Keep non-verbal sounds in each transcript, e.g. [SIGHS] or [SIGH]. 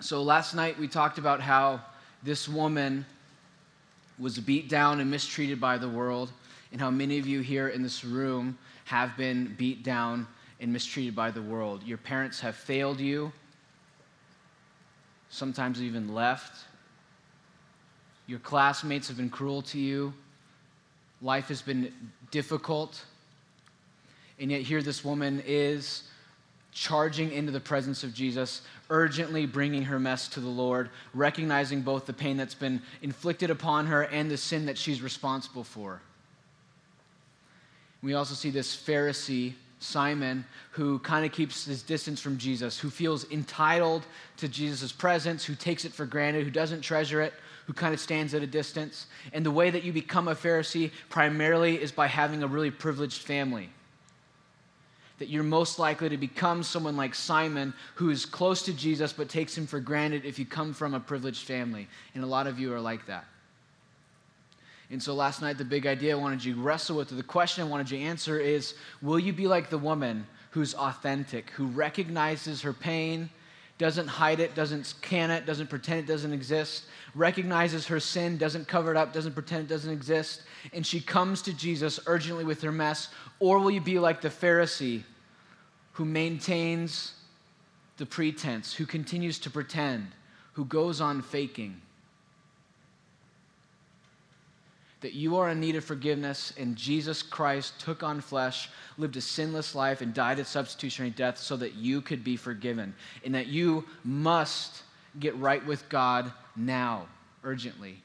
So last night we talked about how this woman was beat down and mistreated by the world, and how many of you here in this room have been beat down and mistreated by the world. Your parents have failed you, sometimes even left. Your classmates have been cruel to you. Life has been difficult. And yet, here this woman is charging into the presence of Jesus, urgently bringing her mess to the Lord, recognizing both the pain that's been inflicted upon her and the sin that she's responsible for. We also see this Pharisee, Simon, who kind of keeps his distance from Jesus, who feels entitled to Jesus' presence, who takes it for granted, who doesn't treasure it, who kind of stands at a distance. And the way that you become a Pharisee primarily is by having a really privileged family that you're most likely to become someone like Simon, who is close to Jesus but takes him for granted if you come from a privileged family. And a lot of you are like that. And so last night, the big idea I wanted you to wrestle with, or the question I wanted you to answer is Will you be like the woman who's authentic, who recognizes her pain, doesn't hide it, doesn't can it, doesn't pretend it doesn't exist, recognizes her sin, doesn't cover it up, doesn't pretend it doesn't exist, and she comes to Jesus urgently with her mess? Or will you be like the Pharisee who maintains the pretense, who continues to pretend, who goes on faking? That you are in need of forgiveness, and Jesus Christ took on flesh, lived a sinless life, and died a substitutionary death so that you could be forgiven, and that you must get right with God now, urgently.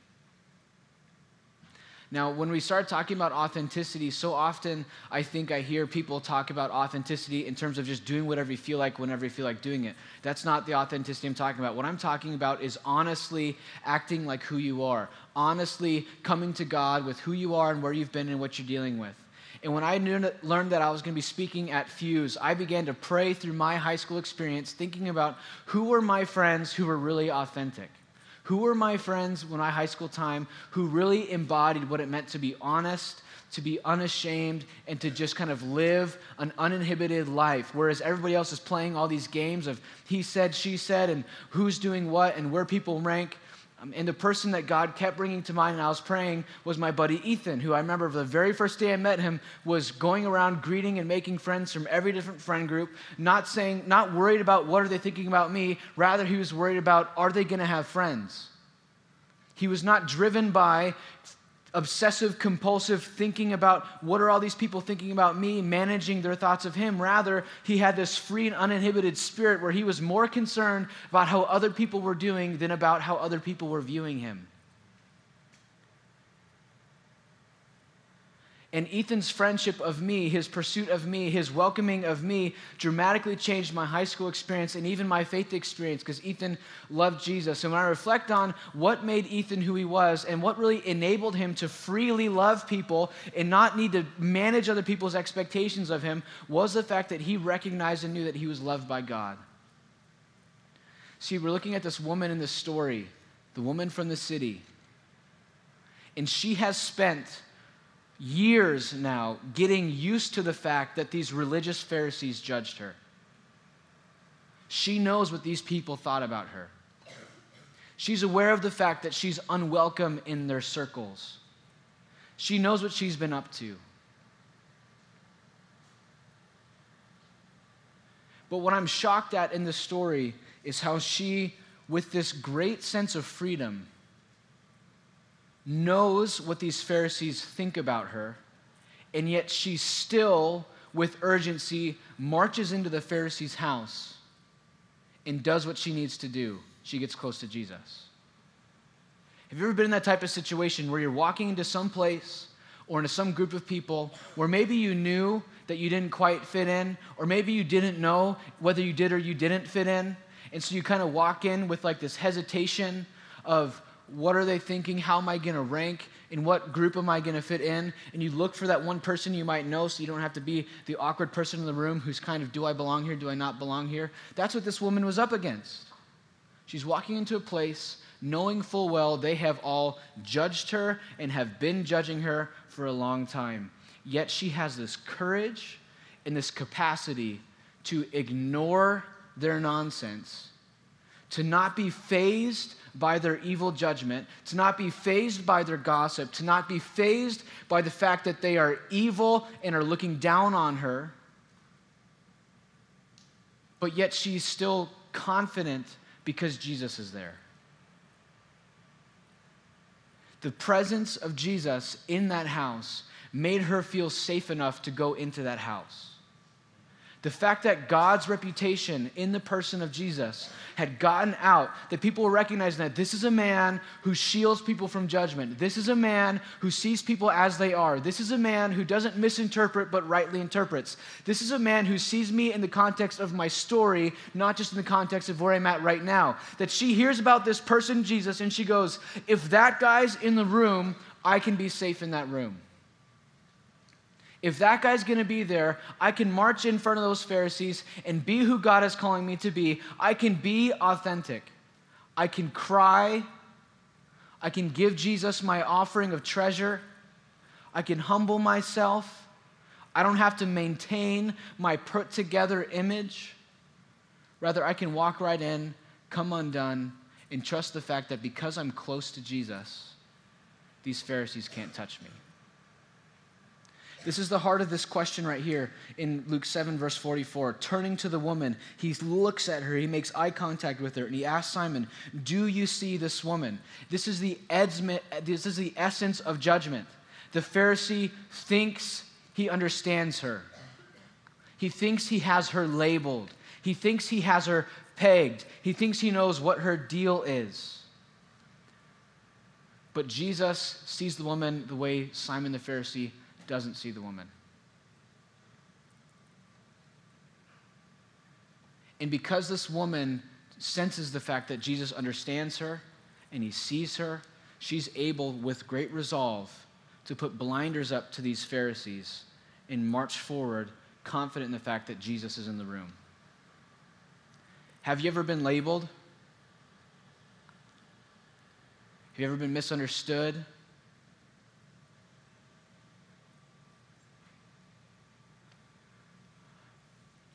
Now, when we start talking about authenticity, so often I think I hear people talk about authenticity in terms of just doing whatever you feel like whenever you feel like doing it. That's not the authenticity I'm talking about. What I'm talking about is honestly acting like who you are, honestly coming to God with who you are and where you've been and what you're dealing with. And when I learned that I was going to be speaking at Fuse, I began to pray through my high school experience, thinking about who were my friends who were really authentic. Who were my friends when I high school time who really embodied what it meant to be honest, to be unashamed, and to just kind of live an uninhibited life? Whereas everybody else is playing all these games of he said, she said, and who's doing what, and where people rank. Um, and the person that God kept bringing to mind and I was praying was my buddy Ethan, who I remember the very first day I met him was going around greeting and making friends from every different friend group, not saying, not worried about what are they thinking about me, rather he was worried about are they going to have friends. He was not driven by obsessive compulsive thinking about what are all these people thinking about me, managing their thoughts of him. Rather, he had this free and uninhibited spirit where he was more concerned about how other people were doing than about how other people were viewing him. And Ethan's friendship of me, his pursuit of me, his welcoming of me dramatically changed my high school experience and even my faith experience because Ethan loved Jesus. And when I reflect on what made Ethan who he was and what really enabled him to freely love people and not need to manage other people's expectations of him, was the fact that he recognized and knew that he was loved by God. See, we're looking at this woman in this story, the woman from the city. And she has spent years now getting used to the fact that these religious Pharisees judged her. She knows what these people thought about her. She's aware of the fact that she's unwelcome in their circles. She knows what she's been up to. But what I'm shocked at in this story is how she, with this great sense of freedom, knows what these Pharisees think about her, and yet she still, with urgency, marches into the Pharisee's house and does what she needs to do. She gets close to Jesus. Have you ever been in that type of situation where you're walking into some place or into some group of people where maybe you knew that you didn't quite fit in, or maybe you didn't know whether you did or you didn't fit in? And so you kind of walk in with like this hesitation of, what are they thinking? How am I going to rank? In what group am I going to fit in? And you look for that one person you might know so you don't have to be the awkward person in the room who's kind of, do I belong here? Do I not belong here? That's what this woman was up against. She's walking into a place knowing full well they have all judged her and have been judging her for a long time. Yet she has this courage and this capacity to ignore their nonsense to not be fazed by their evil judgment, to not be fazed by their gossip, to not be fazed by the fact that they are evil and are looking down on her, but yet she's still confident because Jesus is there. The presence of Jesus in that house made her feel safe enough to go into that house. The fact that God's reputation in the person of Jesus had gotten out, that people were recognizing that this is a man who shields people from judgment. This is a man who sees people as they are. This is a man who doesn't misinterpret but rightly interprets. This is a man who sees me in the context of my story, not just in the context of where I'm at right now. That she hears about this person, Jesus, and she goes, If that guy's in the room, I can be safe in that room. If that guy's going to be there, I can march in front of those Pharisees and be who God is calling me to be. I can be authentic. I can cry. I can give Jesus my offering of treasure. I can humble myself. I don't have to maintain my put together image. Rather, I can walk right in, come undone, and trust the fact that because I'm close to Jesus, these Pharisees can't touch me. This is the heart of this question right here in Luke 7, verse 44. Turning to the woman, he looks at her, he makes eye contact with her, and he asks Simon, Do you see this woman? This is the, this is the essence of judgment. The Pharisee thinks he understands her, he thinks he has her labeled, he thinks he has her pegged, he thinks he knows what her deal is. But Jesus sees the woman the way Simon the Pharisee doesn't see the woman. And because this woman senses the fact that Jesus understands her and he sees her, she's able, with great resolve, to put blinders up to these Pharisees and march forward, confident in the fact that Jesus is in the room. Have you ever been labeled? Have you ever been misunderstood?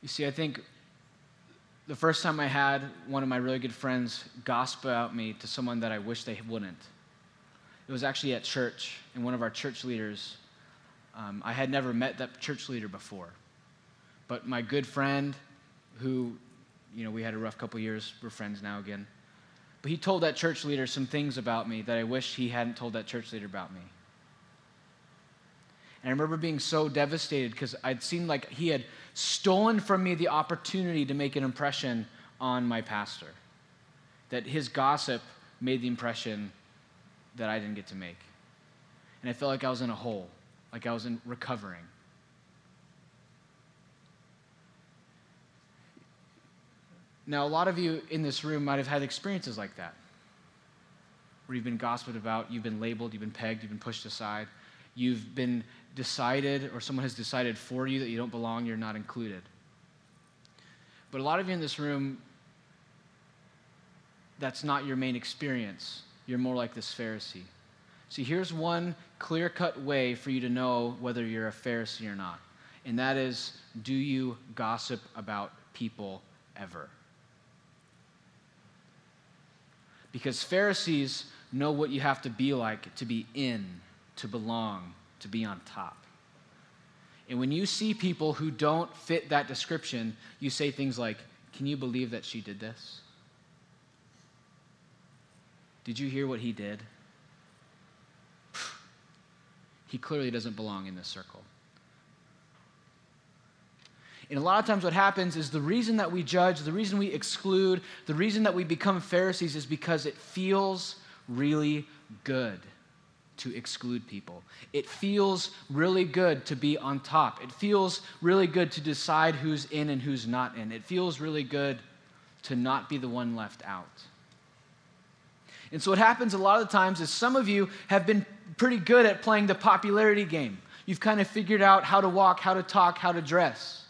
You see, I think the first time I had one of my really good friends gossip about me to someone that I wish they wouldn't, it was actually at church, and one of our church leaders, um, I had never met that church leader before. But my good friend, who, you know, we had a rough couple years, we're friends now again. But he told that church leader some things about me that I wish he hadn't told that church leader about me. And I remember being so devastated because I'd seen like he had stolen from me the opportunity to make an impression on my pastor. That his gossip made the impression that I didn't get to make. And I felt like I was in a hole, like I was in recovering. Now, a lot of you in this room might have had experiences like that, where you've been gossiped about, you've been labeled, you've been pegged, you've been pushed aside, you've been decided or someone has decided for you that you don't belong, you're not included. But a lot of you in this room, that's not your main experience. You're more like this Pharisee. See, here's one clear cut way for you to know whether you're a Pharisee or not, and that is do you gossip about people ever? Because Pharisees know what you have to be like to be in, to belong, to be on top. And when you see people who don't fit that description, you say things like, Can you believe that she did this? Did you hear what he did? [SIGHS] He clearly doesn't belong in this circle. And a lot of times, what happens is the reason that we judge, the reason we exclude, the reason that we become Pharisees is because it feels really good to exclude people. It feels really good to be on top. It feels really good to decide who's in and who's not in. It feels really good to not be the one left out. And so, what happens a lot of the times is some of you have been pretty good at playing the popularity game. You've kind of figured out how to walk, how to talk, how to dress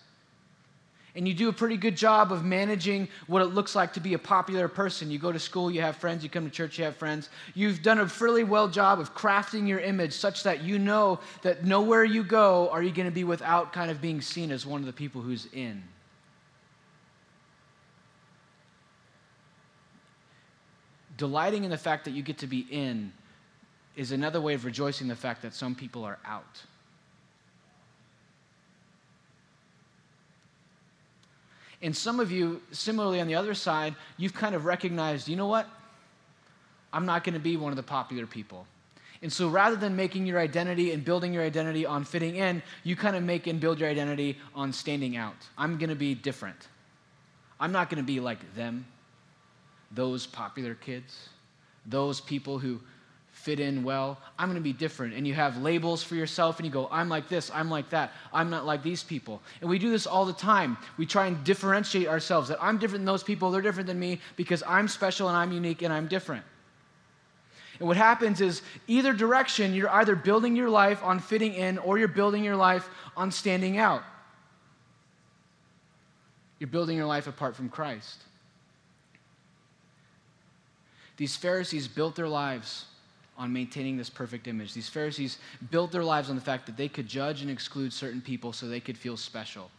and you do a pretty good job of managing what it looks like to be a popular person. You go to school, you have friends, you come to church, you have friends. You've done a fairly well job of crafting your image such that you know that nowhere you go are you going to be without kind of being seen as one of the people who's in. delighting in the fact that you get to be in is another way of rejoicing the fact that some people are out. And some of you, similarly on the other side, you've kind of recognized, you know what? I'm not going to be one of the popular people. And so rather than making your identity and building your identity on fitting in, you kind of make and build your identity on standing out. I'm going to be different. I'm not going to be like them, those popular kids, those people who fit in well. I'm going to be different. And you have labels for yourself and you go, I'm like this, I'm like that, I'm not like these people. And we do this all the time. We try and differentiate ourselves that I'm different than those people, they're different than me because I'm special and I'm unique and I'm different. And what happens is either direction, you're either building your life on fitting in or you're building your life on standing out. You're building your life apart from Christ. These Pharisees built their lives on maintaining this perfect image. These Pharisees built their lives on the fact that they could judge and exclude certain people so they could feel special.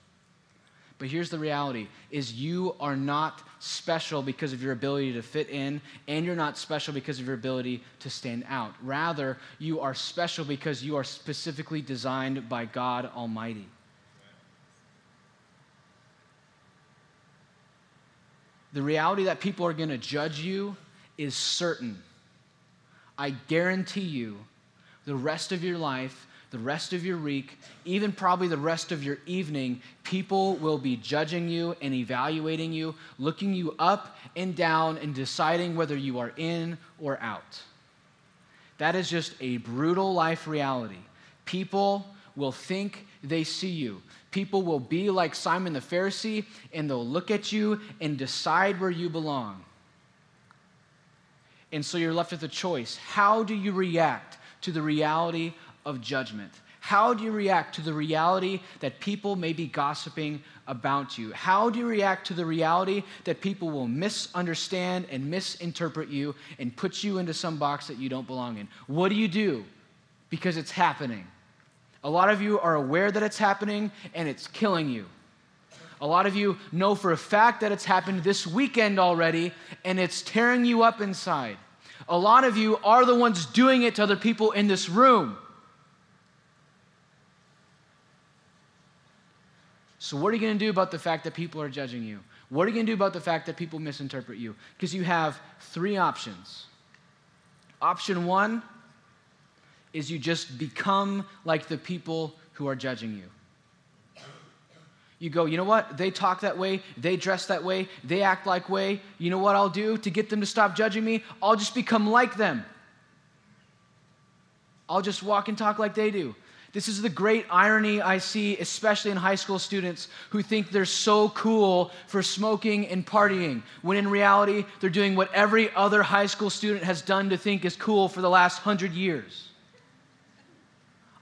But here's the reality is you are not special because of your ability to fit in and you're not special because of your ability to stand out. Rather, you are special because you are specifically designed by God Almighty. The reality that people are going to judge you is certain. I guarantee you, the rest of your life, the rest of your week, even probably the rest of your evening, people will be judging you and evaluating you, looking you up and down, and deciding whether you are in or out. That is just a brutal life reality. People will think they see you. People will be like Simon the Pharisee, and they'll look at you and decide where you belong. And so you're left with a choice. How do you react to the reality of judgment? How do you react to the reality that people may be gossiping about you? How do you react to the reality that people will misunderstand and misinterpret you and put you into some box that you don't belong in? What do you do? Because it's happening. A lot of you are aware that it's happening and it's killing you. A lot of you know for a fact that it's happened this weekend already and it's tearing you up inside. A lot of you are the ones doing it to other people in this room. So, what are you going to do about the fact that people are judging you? What are you going to do about the fact that people misinterpret you? Because you have three options. Option one is you just become like the people who are judging you. You go, you know what? They talk that way, they dress that way, they act like way. You know what I'll do to get them to stop judging me? I'll just become like them. I'll just walk and talk like they do. This is the great irony I see, especially in high school students who think they're so cool for smoking and partying, when in reality, they're doing what every other high school student has done to think is cool for the last hundred years.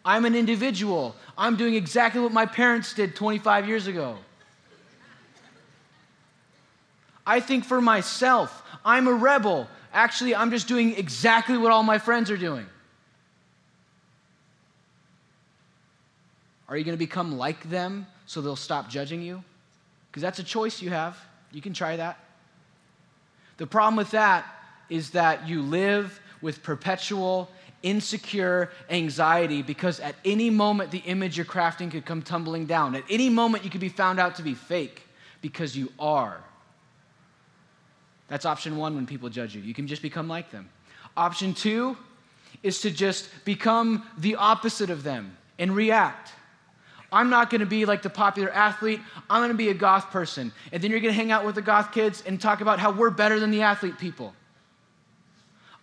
I'm an individual. I'm doing exactly what my parents did 25 years ago. I think for myself. I'm a rebel. Actually, I'm just doing exactly what all my friends are doing. Are you going to become like them so they'll stop judging you? Because that's a choice you have. You can try that. The problem with that is that you live with perpetual insecure anxiety because at any moment the image you're crafting could come tumbling down. At any moment you could be found out to be fake because you are. That's option one when people judge you. You can just become like them. Option two is to just become the opposite of them and react. I'm not going to be like the popular athlete. I'm going to be a goth person. And then you're going to hang out with the goth kids and talk about how we're better than the athlete people.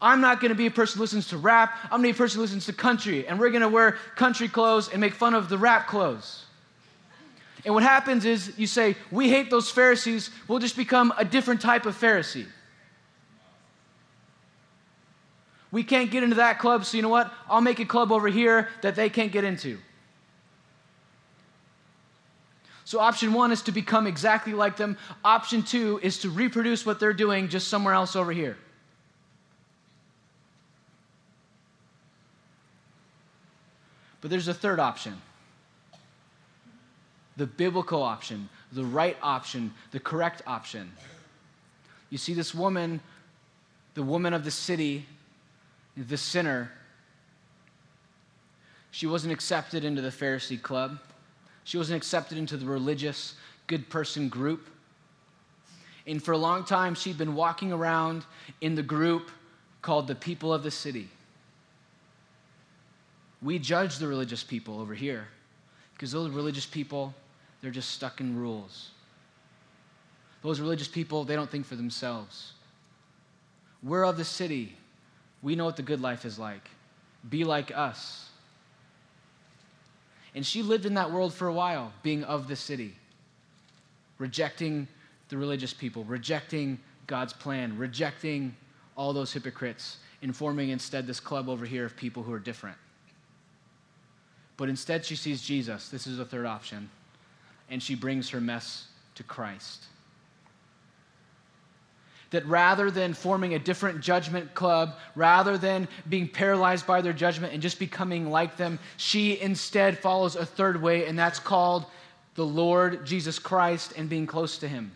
I'm not going to be a person who listens to rap. I'm going to be a person who listens to country. And we're going to wear country clothes and make fun of the rap clothes. And what happens is you say, We hate those Pharisees. We'll just become a different type of Pharisee. We can't get into that club, so you know what? I'll make a club over here that they can't get into. So, option one is to become exactly like them. Option two is to reproduce what they're doing just somewhere else over here. But there's a third option the biblical option, the right option, the correct option. You see, this woman the woman of the city, the sinner, she wasn't accepted into the Pharisee club. She wasn't accepted into the religious good person group. And for a long time, she'd been walking around in the group called the people of the city. We judge the religious people over here because those religious people, they're just stuck in rules. Those religious people, they don't think for themselves. We're of the city. We know what the good life is like. Be like us. And she lived in that world for a while, being of the city, rejecting the religious people, rejecting God's plan, rejecting all those hypocrites, informing instead this club over here of people who are different. But instead, she sees Jesus. This is a third option. And she brings her mess to Christ that rather than forming a different judgment club, rather than being paralyzed by their judgment and just becoming like them, she instead follows a third way, and that's called the Lord Jesus Christ and being close to Him.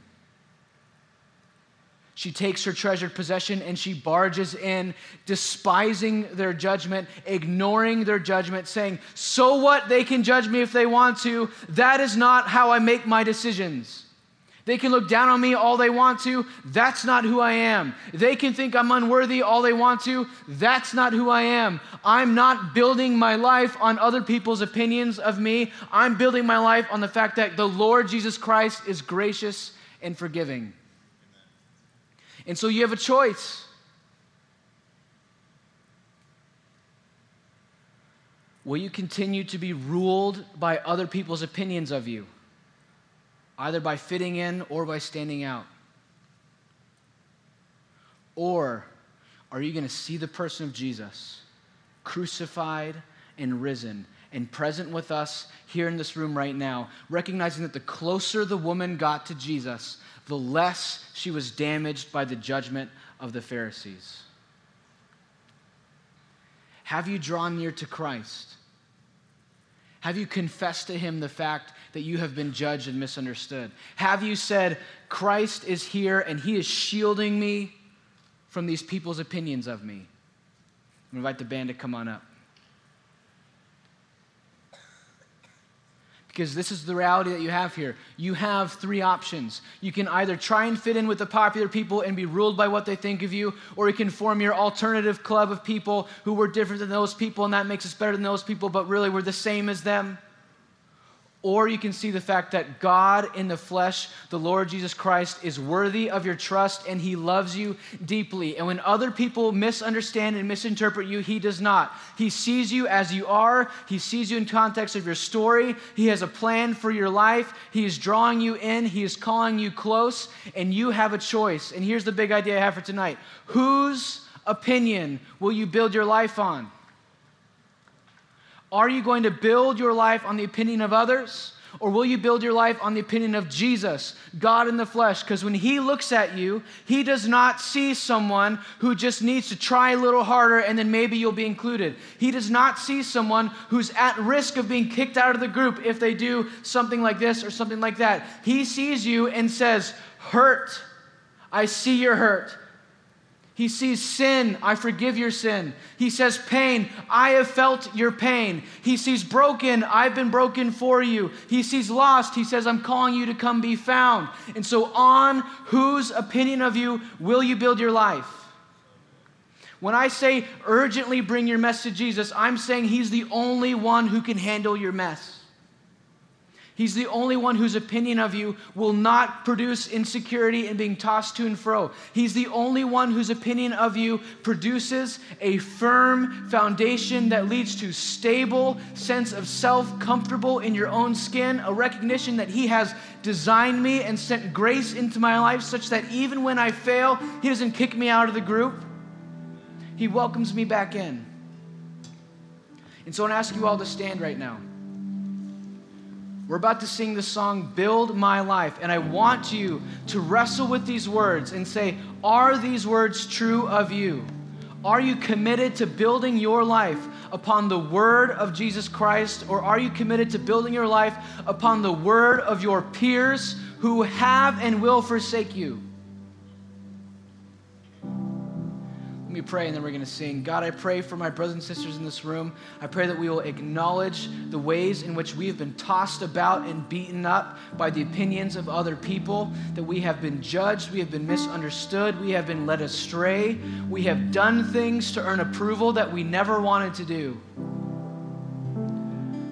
She takes her treasured possession and she barges in, despising their judgment, ignoring their judgment, saying, So what? They can judge me if they want to. That is not how I make my decisions. They can look down on me all they want to. That's not who I am. They can think I'm unworthy all they want to. That's not who I am. I'm not building my life on other people's opinions of me. I'm building my life on the fact that the Lord Jesus Christ is gracious and forgiving. And so you have a choice. Will you continue to be ruled by other people's opinions of you? either by fitting in or by standing out? Or are you going to see the person of Jesus crucified and risen and present with us here in this room right now, recognizing that the closer the woman got to Jesus, the less she was damaged by the judgment of the Pharisees? Have you drawn near to Christ? Have you confessed to him the fact that you have been judged and misunderstood? Have you said, Christ is here and he is shielding me from these people's opinions of me? I invite the band to come on up. Because this is the reality that you have here. You have three options. You can either try and fit in with the popular people and be ruled by what they think of you, or you can form your alternative club of people who were different than those people, and that makes us better than those people, but really we're the same as them. Or you can see the fact that God in the flesh, the Lord Jesus Christ, is worthy of your trust and he loves you deeply. And when other people misunderstand and misinterpret you, he does not. He sees you as you are, he sees you in context of your story. He has a plan for your life. He is drawing you in, he is calling you close, and you have a choice. And here's the big idea I have for tonight whose opinion will you build your life on? Are you going to build your life on the opinion of others? Or will you build your life on the opinion of Jesus, God in the flesh? Because when He looks at you, He does not see someone who just needs to try a little harder and then maybe you'll be included. He does not see someone who's at risk of being kicked out of the group if they do something like this or something like that. He sees you and says, Hurt. I see your hurt. He sees sin, I forgive your sin. He says pain, I have felt your pain. He sees broken, I've been broken for you. He sees lost, he says, I'm calling you to come be found. And so, on whose opinion of you will you build your life? When I say urgently bring your mess to Jesus, I'm saying he's the only one who can handle your mess. He's the only one whose opinion of you will not produce insecurity and being tossed to and fro. He's the only one whose opinion of you produces a firm foundation that leads to stable sense of self, comfortable in your own skin, a recognition that he has designed me and sent grace into my life such that even when I fail, he doesn't kick me out of the group. He welcomes me back in. And so I want to ask you all to stand right now. We're about to sing the song, Build My Life. And I want you to wrestle with these words and say, Are these words true of you? Are you committed to building your life upon the word of Jesus Christ, or are you committed to building your life upon the word of your peers who have and will forsake you? Me pray and then we're going to sing. God, I pray for my brothers and sisters in this room. I pray that we will acknowledge the ways in which we have been tossed about and beaten up by the opinions of other people, that we have been judged, we have been misunderstood, we have been led astray, we have done things to earn approval that we never wanted to do.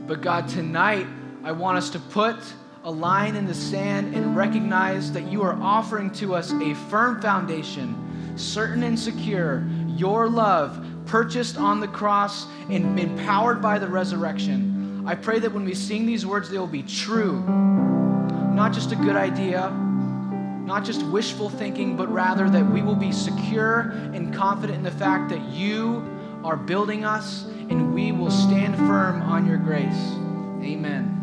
But God, tonight, I want us to put a line in the sand and recognize that you are offering to us a firm foundation certain and secure, your love purchased on the cross and empowered by the resurrection. I pray that when we sing these words, they will be true. Not just a good idea, not just wishful thinking, but rather that we will be secure and confident in the fact that you are building us and we will stand firm on your grace. Amen.